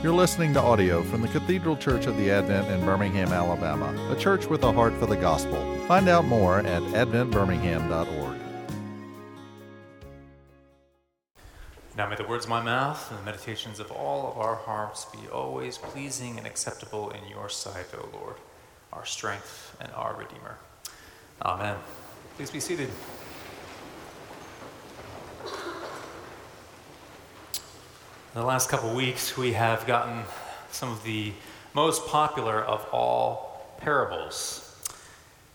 You're listening to audio from the Cathedral Church of the Advent in Birmingham, Alabama, a church with a heart for the gospel. Find out more at adventbirmingham.org. Now may the words of my mouth and the meditations of all of our hearts be always pleasing and acceptable in your sight, O Lord, our strength and our Redeemer. Amen. Please be seated. In the last couple weeks, we have gotten some of the most popular of all parables.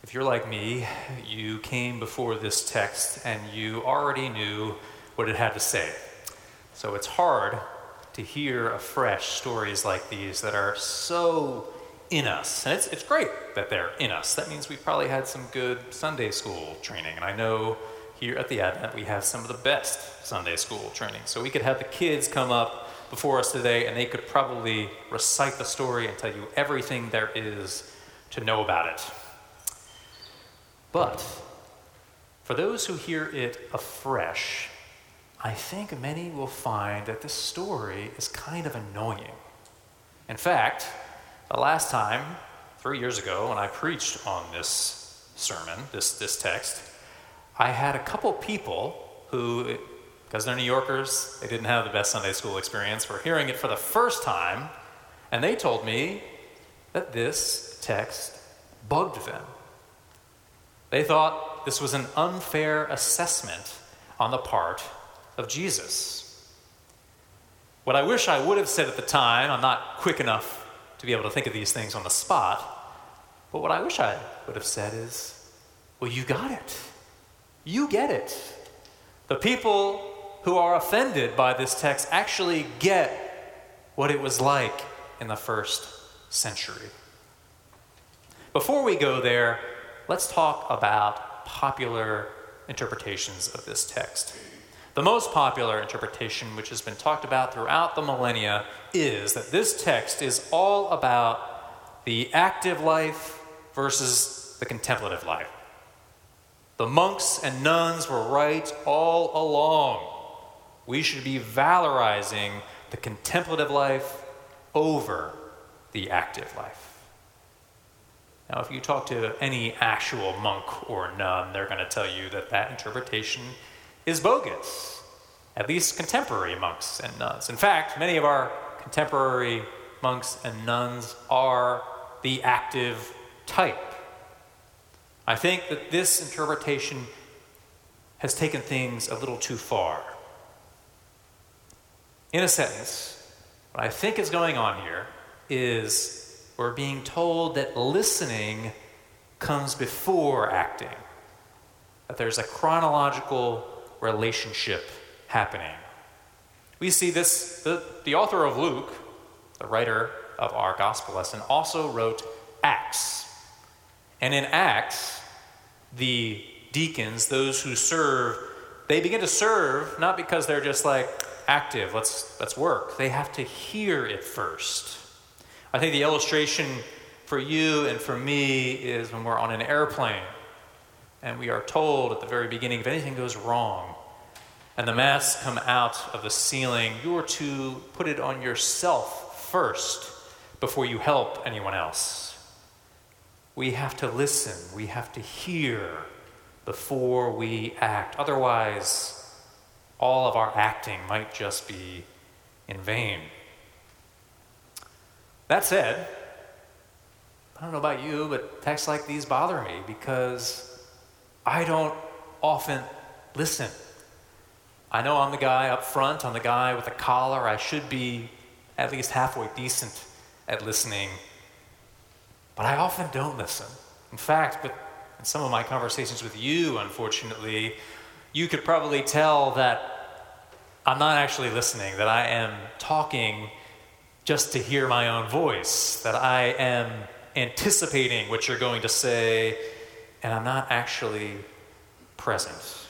If you're like me, you came before this text and you already knew what it had to say. So it's hard to hear afresh stories like these that are so in us. And it's, it's great that they're in us. That means we probably had some good Sunday school training. And I know here at the Advent we have some of the best Sunday school training. So we could have the kids come up before us today and they could probably recite the story and tell you everything there is to know about it. But for those who hear it afresh, I think many will find that this story is kind of annoying. In fact, the last time, three years ago, when I preached on this sermon, this, this text, I had a couple people who, because they're New Yorkers, they didn't have the best Sunday school experience, were hearing it for the first time, and they told me that this text bugged them. They thought this was an unfair assessment on the part of Jesus. What I wish I would have said at the time, I'm not quick enough to be able to think of these things on the spot, but what I wish I would have said is, well, you got it. You get it. The people who are offended by this text actually get what it was like in the first century. Before we go there, let's talk about popular interpretations of this text. The most popular interpretation, which has been talked about throughout the millennia, is that this text is all about the active life versus the contemplative life. The monks and nuns were right all along. We should be valorizing the contemplative life over the active life. Now, if you talk to any actual monk or nun, they're going to tell you that that interpretation is bogus, at least contemporary monks and nuns. In fact, many of our contemporary monks and nuns are the active type. I think that this interpretation has taken things a little too far. In a sentence, what I think is going on here is we're being told that listening comes before acting, that there's a chronological relationship happening. We see this, the, the author of Luke, the writer of our gospel lesson, also wrote Acts. And in Acts, the deacons, those who serve, they begin to serve not because they're just like active, let's, let's work. They have to hear it first. I think the illustration for you and for me is when we're on an airplane and we are told at the very beginning if anything goes wrong and the masks come out of the ceiling, you are to put it on yourself first before you help anyone else. We have to listen, we have to hear before we act. Otherwise, all of our acting might just be in vain. That said, I don't know about you, but texts like these bother me because I don't often listen. I know I'm the guy up front, I'm the guy with the collar. I should be at least halfway decent at listening, but I often don't listen. In fact, with, in some of my conversations with you, unfortunately, you could probably tell that I'm not actually listening, that I am talking just to hear my own voice, that I am anticipating what you're going to say, and I'm not actually present.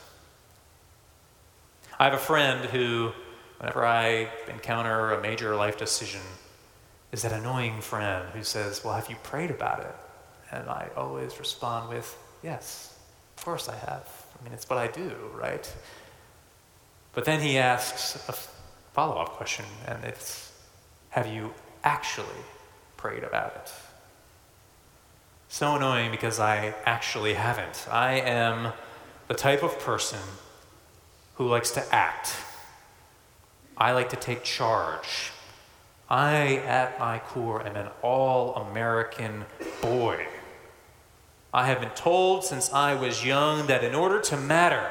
I have a friend who, whenever I encounter a major life decision, is that annoying friend who says, Well, have you prayed about it? And I always respond with, Yes, of course I have. I mean, it's what I do, right? But then he asks a follow up question, and it's, have you actually prayed about it? So annoying because I actually haven't. I am the type of person who likes to act. I like to take charge. I, at my core, am an all American boy. I have been told since I was young that in order to matter,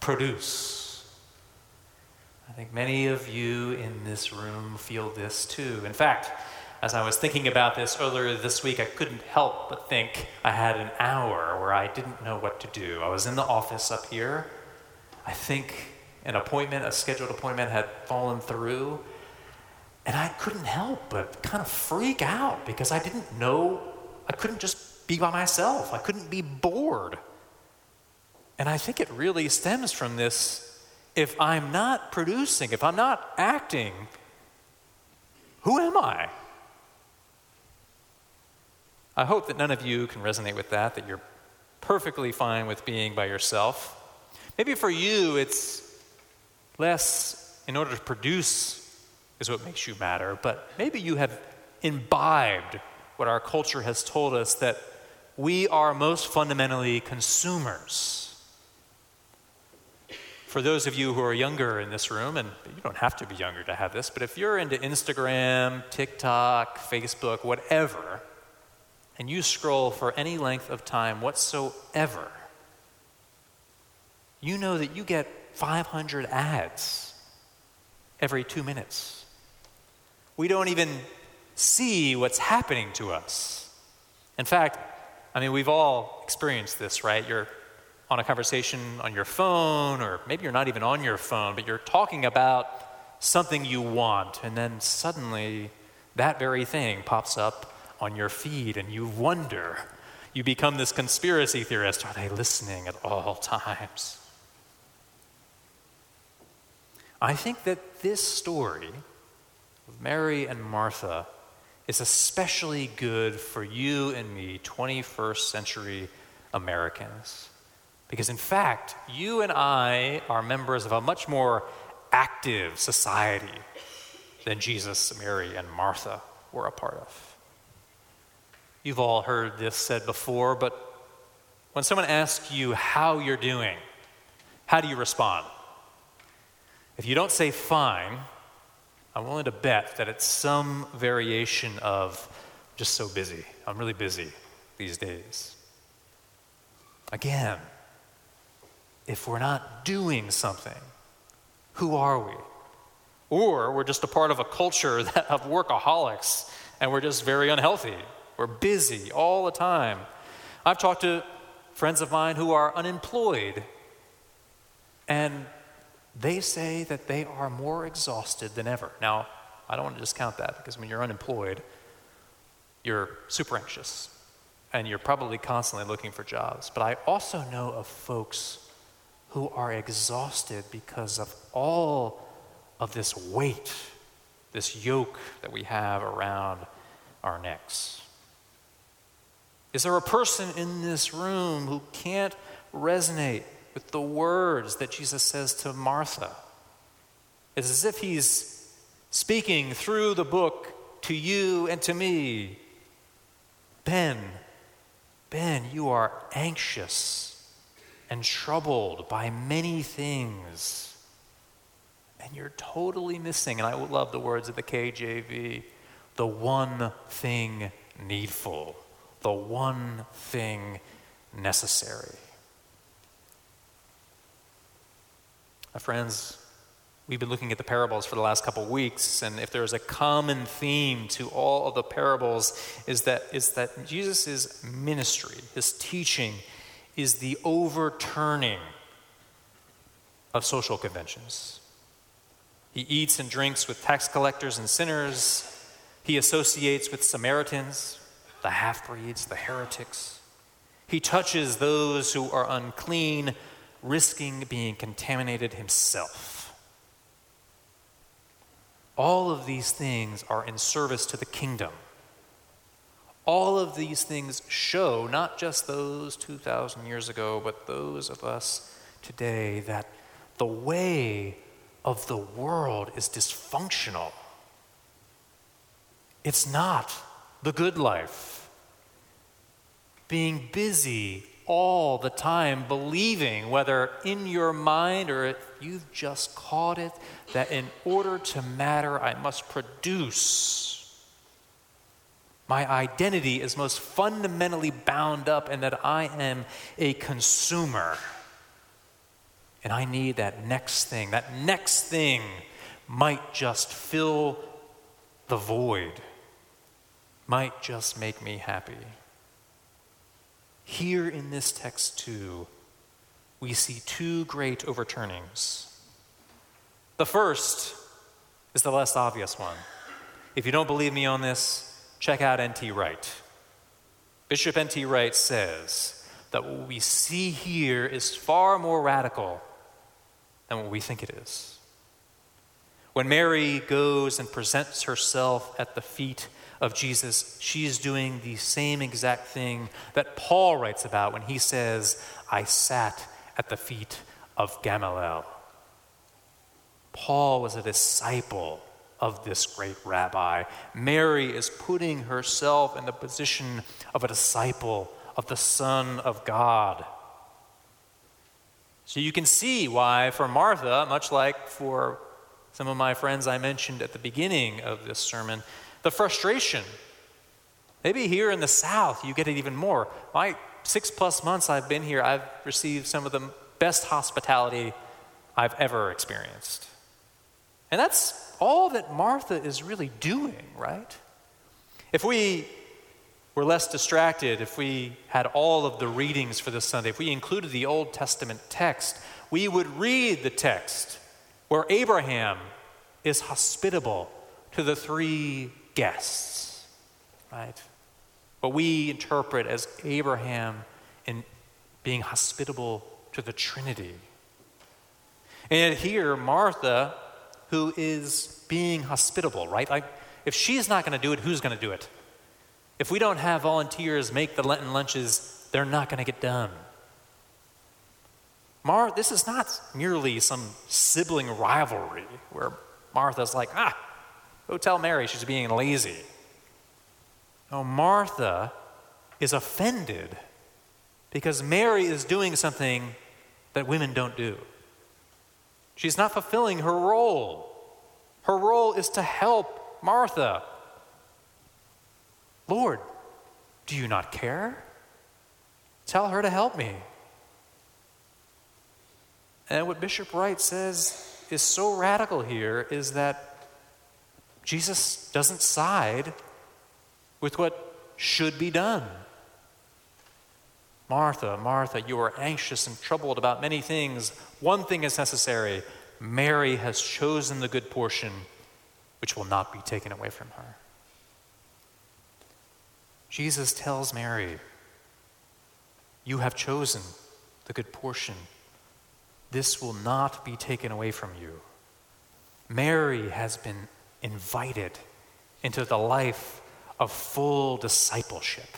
produce. I think many of you in this room feel this too. In fact, as I was thinking about this earlier this week, I couldn't help but think I had an hour where I didn't know what to do. I was in the office up here. I think an appointment, a scheduled appointment, had fallen through. And I couldn't help but kind of freak out because I didn't know, I couldn't just be by myself. I couldn't be bored. And I think it really stems from this if I'm not producing, if I'm not acting, who am I? I hope that none of you can resonate with that, that you're perfectly fine with being by yourself. Maybe for you, it's less in order to produce is what makes you matter, but maybe you have imbibed what our culture has told us that we are most fundamentally consumers. For those of you who are younger in this room, and you don't have to be younger to have this, but if you're into Instagram, TikTok, Facebook, whatever, and you scroll for any length of time whatsoever, you know that you get 500 ads every two minutes. We don't even see what's happening to us. In fact, I mean, we've all experienced this, right? You're on a conversation on your phone, or maybe you're not even on your phone, but you're talking about something you want, and then suddenly that very thing pops up on your feed and you wonder. You become this conspiracy theorist. Are they listening at all times? I think that this story Mary and Martha is especially good for you and me, 21st century Americans. Because in fact, you and I are members of a much more active society than Jesus, Mary, and Martha were a part of. You've all heard this said before, but when someone asks you how you're doing, how do you respond? If you don't say fine, I'm willing to bet that it's some variation of just so busy. I'm really busy these days. Again, if we're not doing something, who are we? Or we're just a part of a culture that, of workaholics and we're just very unhealthy we're busy all the time. I've talked to friends of mine who are unemployed, and they say that they are more exhausted than ever. Now, I don't want to discount that because when you're unemployed, you're super anxious and you're probably constantly looking for jobs. But I also know of folks who are exhausted because of all of this weight, this yoke that we have around our necks. Is there a person in this room who can't resonate with the words that Jesus says to Martha? It's as if he's speaking through the book to you and to me. Ben, Ben, you are anxious and troubled by many things. And you're totally missing, and I love the words of the KJV, the one thing needful the one thing necessary. My friends, we've been looking at the parables for the last couple of weeks, and if there's a common theme to all of the parables, is that, is that Jesus' ministry, his teaching, is the overturning of social conventions. He eats and drinks with tax collectors and sinners. He associates with Samaritans, the half breeds, the heretics. He touches those who are unclean, risking being contaminated himself. All of these things are in service to the kingdom. All of these things show, not just those 2,000 years ago, but those of us today, that the way of the world is dysfunctional. It's not the good life. Being busy all the time, believing, whether in your mind or you've just caught it, that in order to matter, I must produce. My identity is most fundamentally bound up in that I am a consumer. And I need that next thing. That next thing might just fill the void, might just make me happy. Here in this text, too, we see two great overturnings. The first is the less obvious one. If you don't believe me on this, check out N.T. Wright. Bishop N.T. Wright says that what we see here is far more radical than what we think it is. When Mary goes and presents herself at the feet of Jesus, she's doing the same exact thing that Paul writes about when he says, I sat at the feet of Gamaliel. Paul was a disciple of this great rabbi. Mary is putting herself in the position of a disciple of the Son of God. So you can see why, for Martha, much like for some of my friends I mentioned at the beginning of this sermon, the frustration. Maybe here in the South, you get it even more. My six plus months I've been here, I've received some of the best hospitality I've ever experienced. And that's all that Martha is really doing, right? If we were less distracted, if we had all of the readings for this Sunday, if we included the Old Testament text, we would read the text where Abraham is hospitable to the three guests, right? What we interpret as Abraham in being hospitable to the Trinity. And here, Martha, who is being hospitable, right? Like, if she's not going to do it, who's going to do it? If we don't have volunteers make the Lenten lunches, they're not going to get done. Mar, this is not merely some sibling rivalry where Martha's like, ah, Go tell Mary she's being lazy. No, Martha is offended because Mary is doing something that women don't do. She's not fulfilling her role. Her role is to help Martha. Lord, do you not care? Tell her to help me. And what Bishop Wright says is so radical here is that Jesus doesn't side with what should be done. Martha, Martha, you are anxious and troubled about many things. One thing is necessary Mary has chosen the good portion, which will not be taken away from her. Jesus tells Mary, You have chosen the good portion. This will not be taken away from you. Mary has been invited into the life of full discipleship.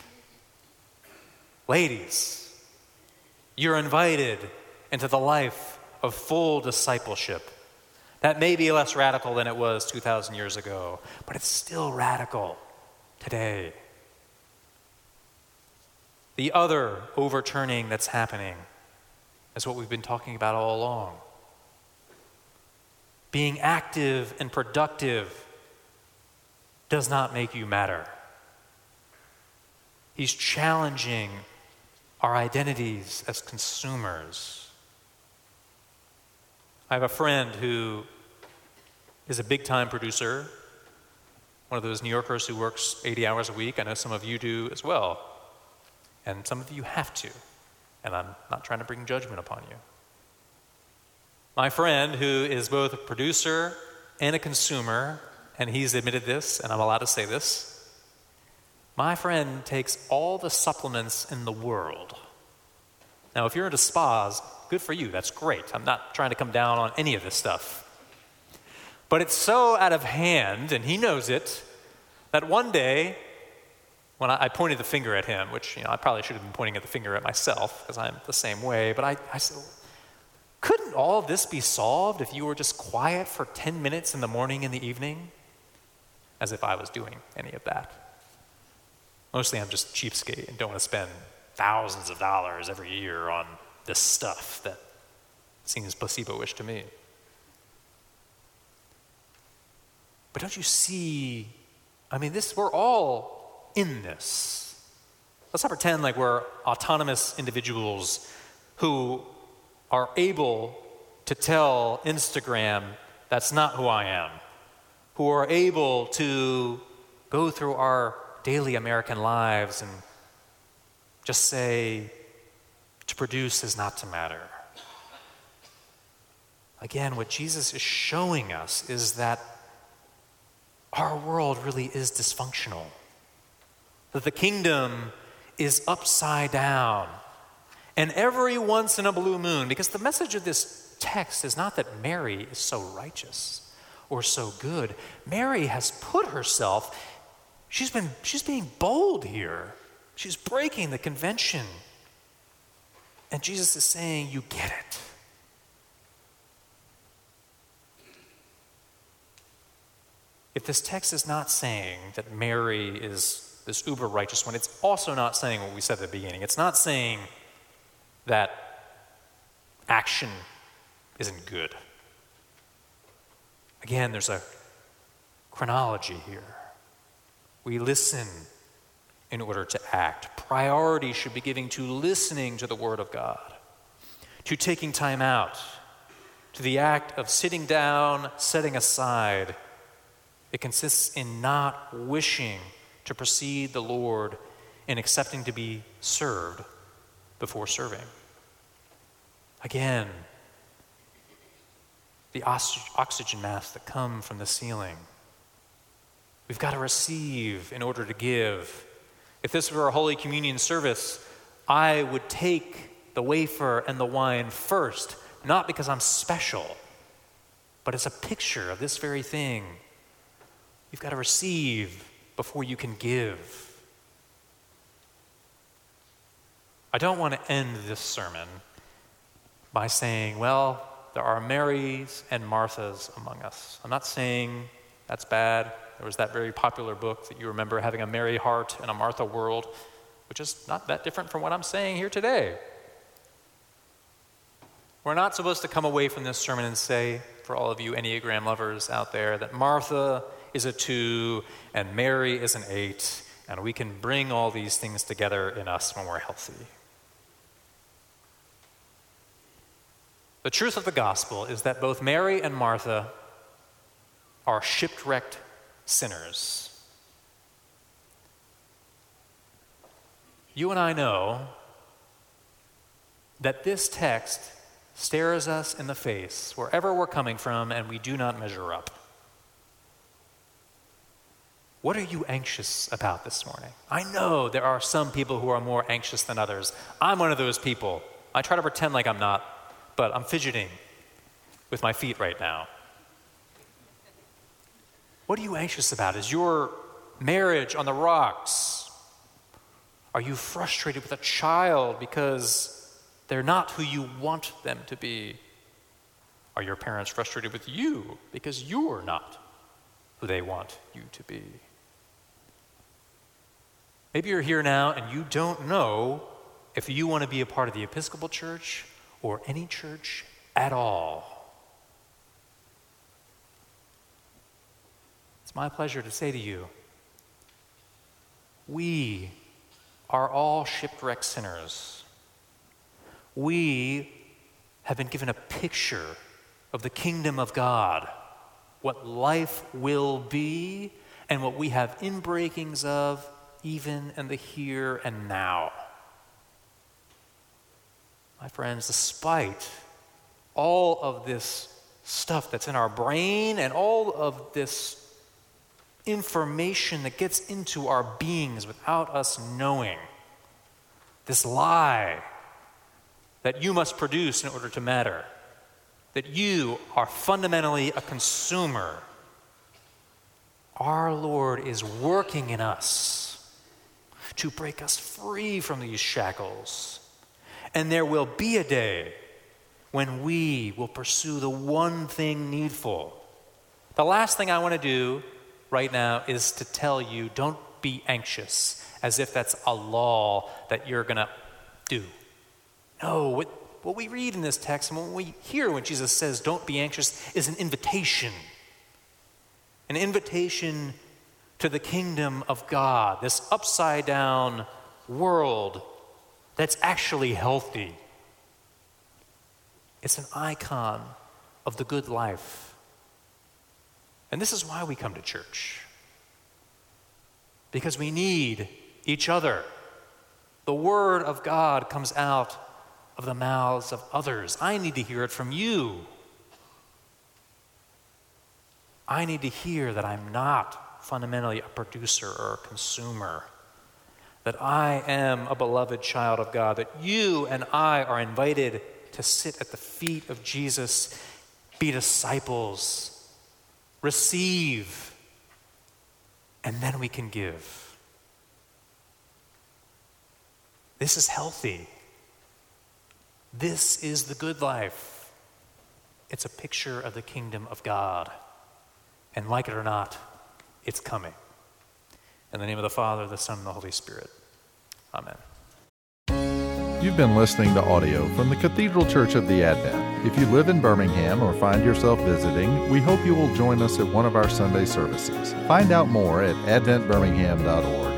Ladies, you're invited into the life of full discipleship. That may be less radical than it was 2,000 years ago, but it's still radical today. The other overturning that's happening is what we've been talking about all along being active and productive does not make you matter. He's challenging our identities as consumers. I have a friend who is a big time producer, one of those New Yorkers who works 80 hours a week. I know some of you do as well. And some of you have to. And I'm not trying to bring judgment upon you. My friend, who is both a producer and a consumer, and he's admitted this, and I'm allowed to say this. My friend takes all the supplements in the world. Now, if you're into spas, good for you. That's great. I'm not trying to come down on any of this stuff. But it's so out of hand, and he knows it, that one day, when I, I pointed the finger at him, which you know, I probably should have been pointing at the finger at myself because I'm the same way, but I, I said, couldn't all of this be solved if you were just quiet for 10 minutes in the morning and the evening? as if I was doing any of that. Mostly I'm just cheapskate and don't want to spend thousands of dollars every year on this stuff that seems placebo-ish to me. But don't you see? I mean, this we're all in this. Let's not pretend like we're autonomous individuals who are able to tell Instagram that's not who I am, who are able to go through our daily American lives and just say, to produce is not to matter. Again, what Jesus is showing us is that our world really is dysfunctional, that the kingdom is upside down. And every once in a blue moon, because the message of this text is not that Mary is so righteous or so good, Mary has put herself, she's, been, she's being bold here. She's breaking the convention. And Jesus is saying, You get it. If this text is not saying that Mary is this uber righteous one, it's also not saying what we said at the beginning. It's not saying that action isn't good. Again, there's a chronology here. We listen in order to act. Priority should be given to listening to the Word of God, to taking time out, to the act of sitting down, setting aside it consists in not wishing to precede the Lord in accepting to be served before serving. Again, the oxygen masks that come from the ceiling. We've got to receive in order to give. If this were a Holy Communion service, I would take the wafer and the wine first, not because I'm special, but it's a picture of this very thing. You've got to receive before you can give. I don't want to end this sermon by saying, well, there are Marys and Marthas among us. I'm not saying that's bad. There was that very popular book that you remember having a Mary heart and a Martha world, which is not that different from what I'm saying here today. We're not supposed to come away from this sermon and say, for all of you Enneagram lovers out there, that Martha is a two, and Mary is an eight, and we can bring all these things together in us when we're healthy. The truth of the gospel is that both Mary and Martha are shipwrecked sinners. You and I know that this text stares us in the face wherever we're coming from and we do not measure up. What are you anxious about this morning? I know there are some people who are more anxious than others. I'm one of those people. I try to pretend like I'm not, but I'm fidgeting with my feet right now. What are you anxious about? Is your marriage on the rocks? Are you frustrated with a child because they're not who you want them to be? Are your parents frustrated with you because you're not who they want you to be? Maybe you're here now and you don't know if you want to be a part of the Episcopal Church or any church at all. It's my pleasure to say to you we are all shipwrecked sinners. We have been given a picture of the kingdom of God, what life will be, and what we have inbreakings of even in the here and now. My friends, despite all of this stuff that's in our brain and all of this information that gets into our beings without us knowing, this lie that you must produce in order to matter, that you are fundamentally a consumer, our Lord is working in us to break us free from these shackles. And there will be a day when we will pursue the one thing needful. The last thing I want to do right now is to tell you don't be anxious, as if that's a law that you're going to do. No, what, what we read in this text and what we hear when Jesus says, don't be anxious, is an invitation. An invitation to the kingdom of God, this upside down world that's actually healthy. It's an icon of the good life. And this is why we come to church. Because we need each other. The Word of God comes out of the mouths of others. I need to hear it from you. I need to hear that I'm not fundamentally a producer or a consumer, that I am a beloved child of God, that you and I are invited to sit at the feet of Jesus, be disciples, receive, and then we can give. This is healthy. This is the good life. It's a picture of the kingdom of God. And like it or not, it's coming. In the name of the Father, the Son, and the Holy Spirit. Amen. You've been listening to audio from the Cathedral Church of the Advent. If you live in Birmingham or find yourself visiting, we hope you will join us at one of our Sunday services. Find out more at adventbirmingham.org.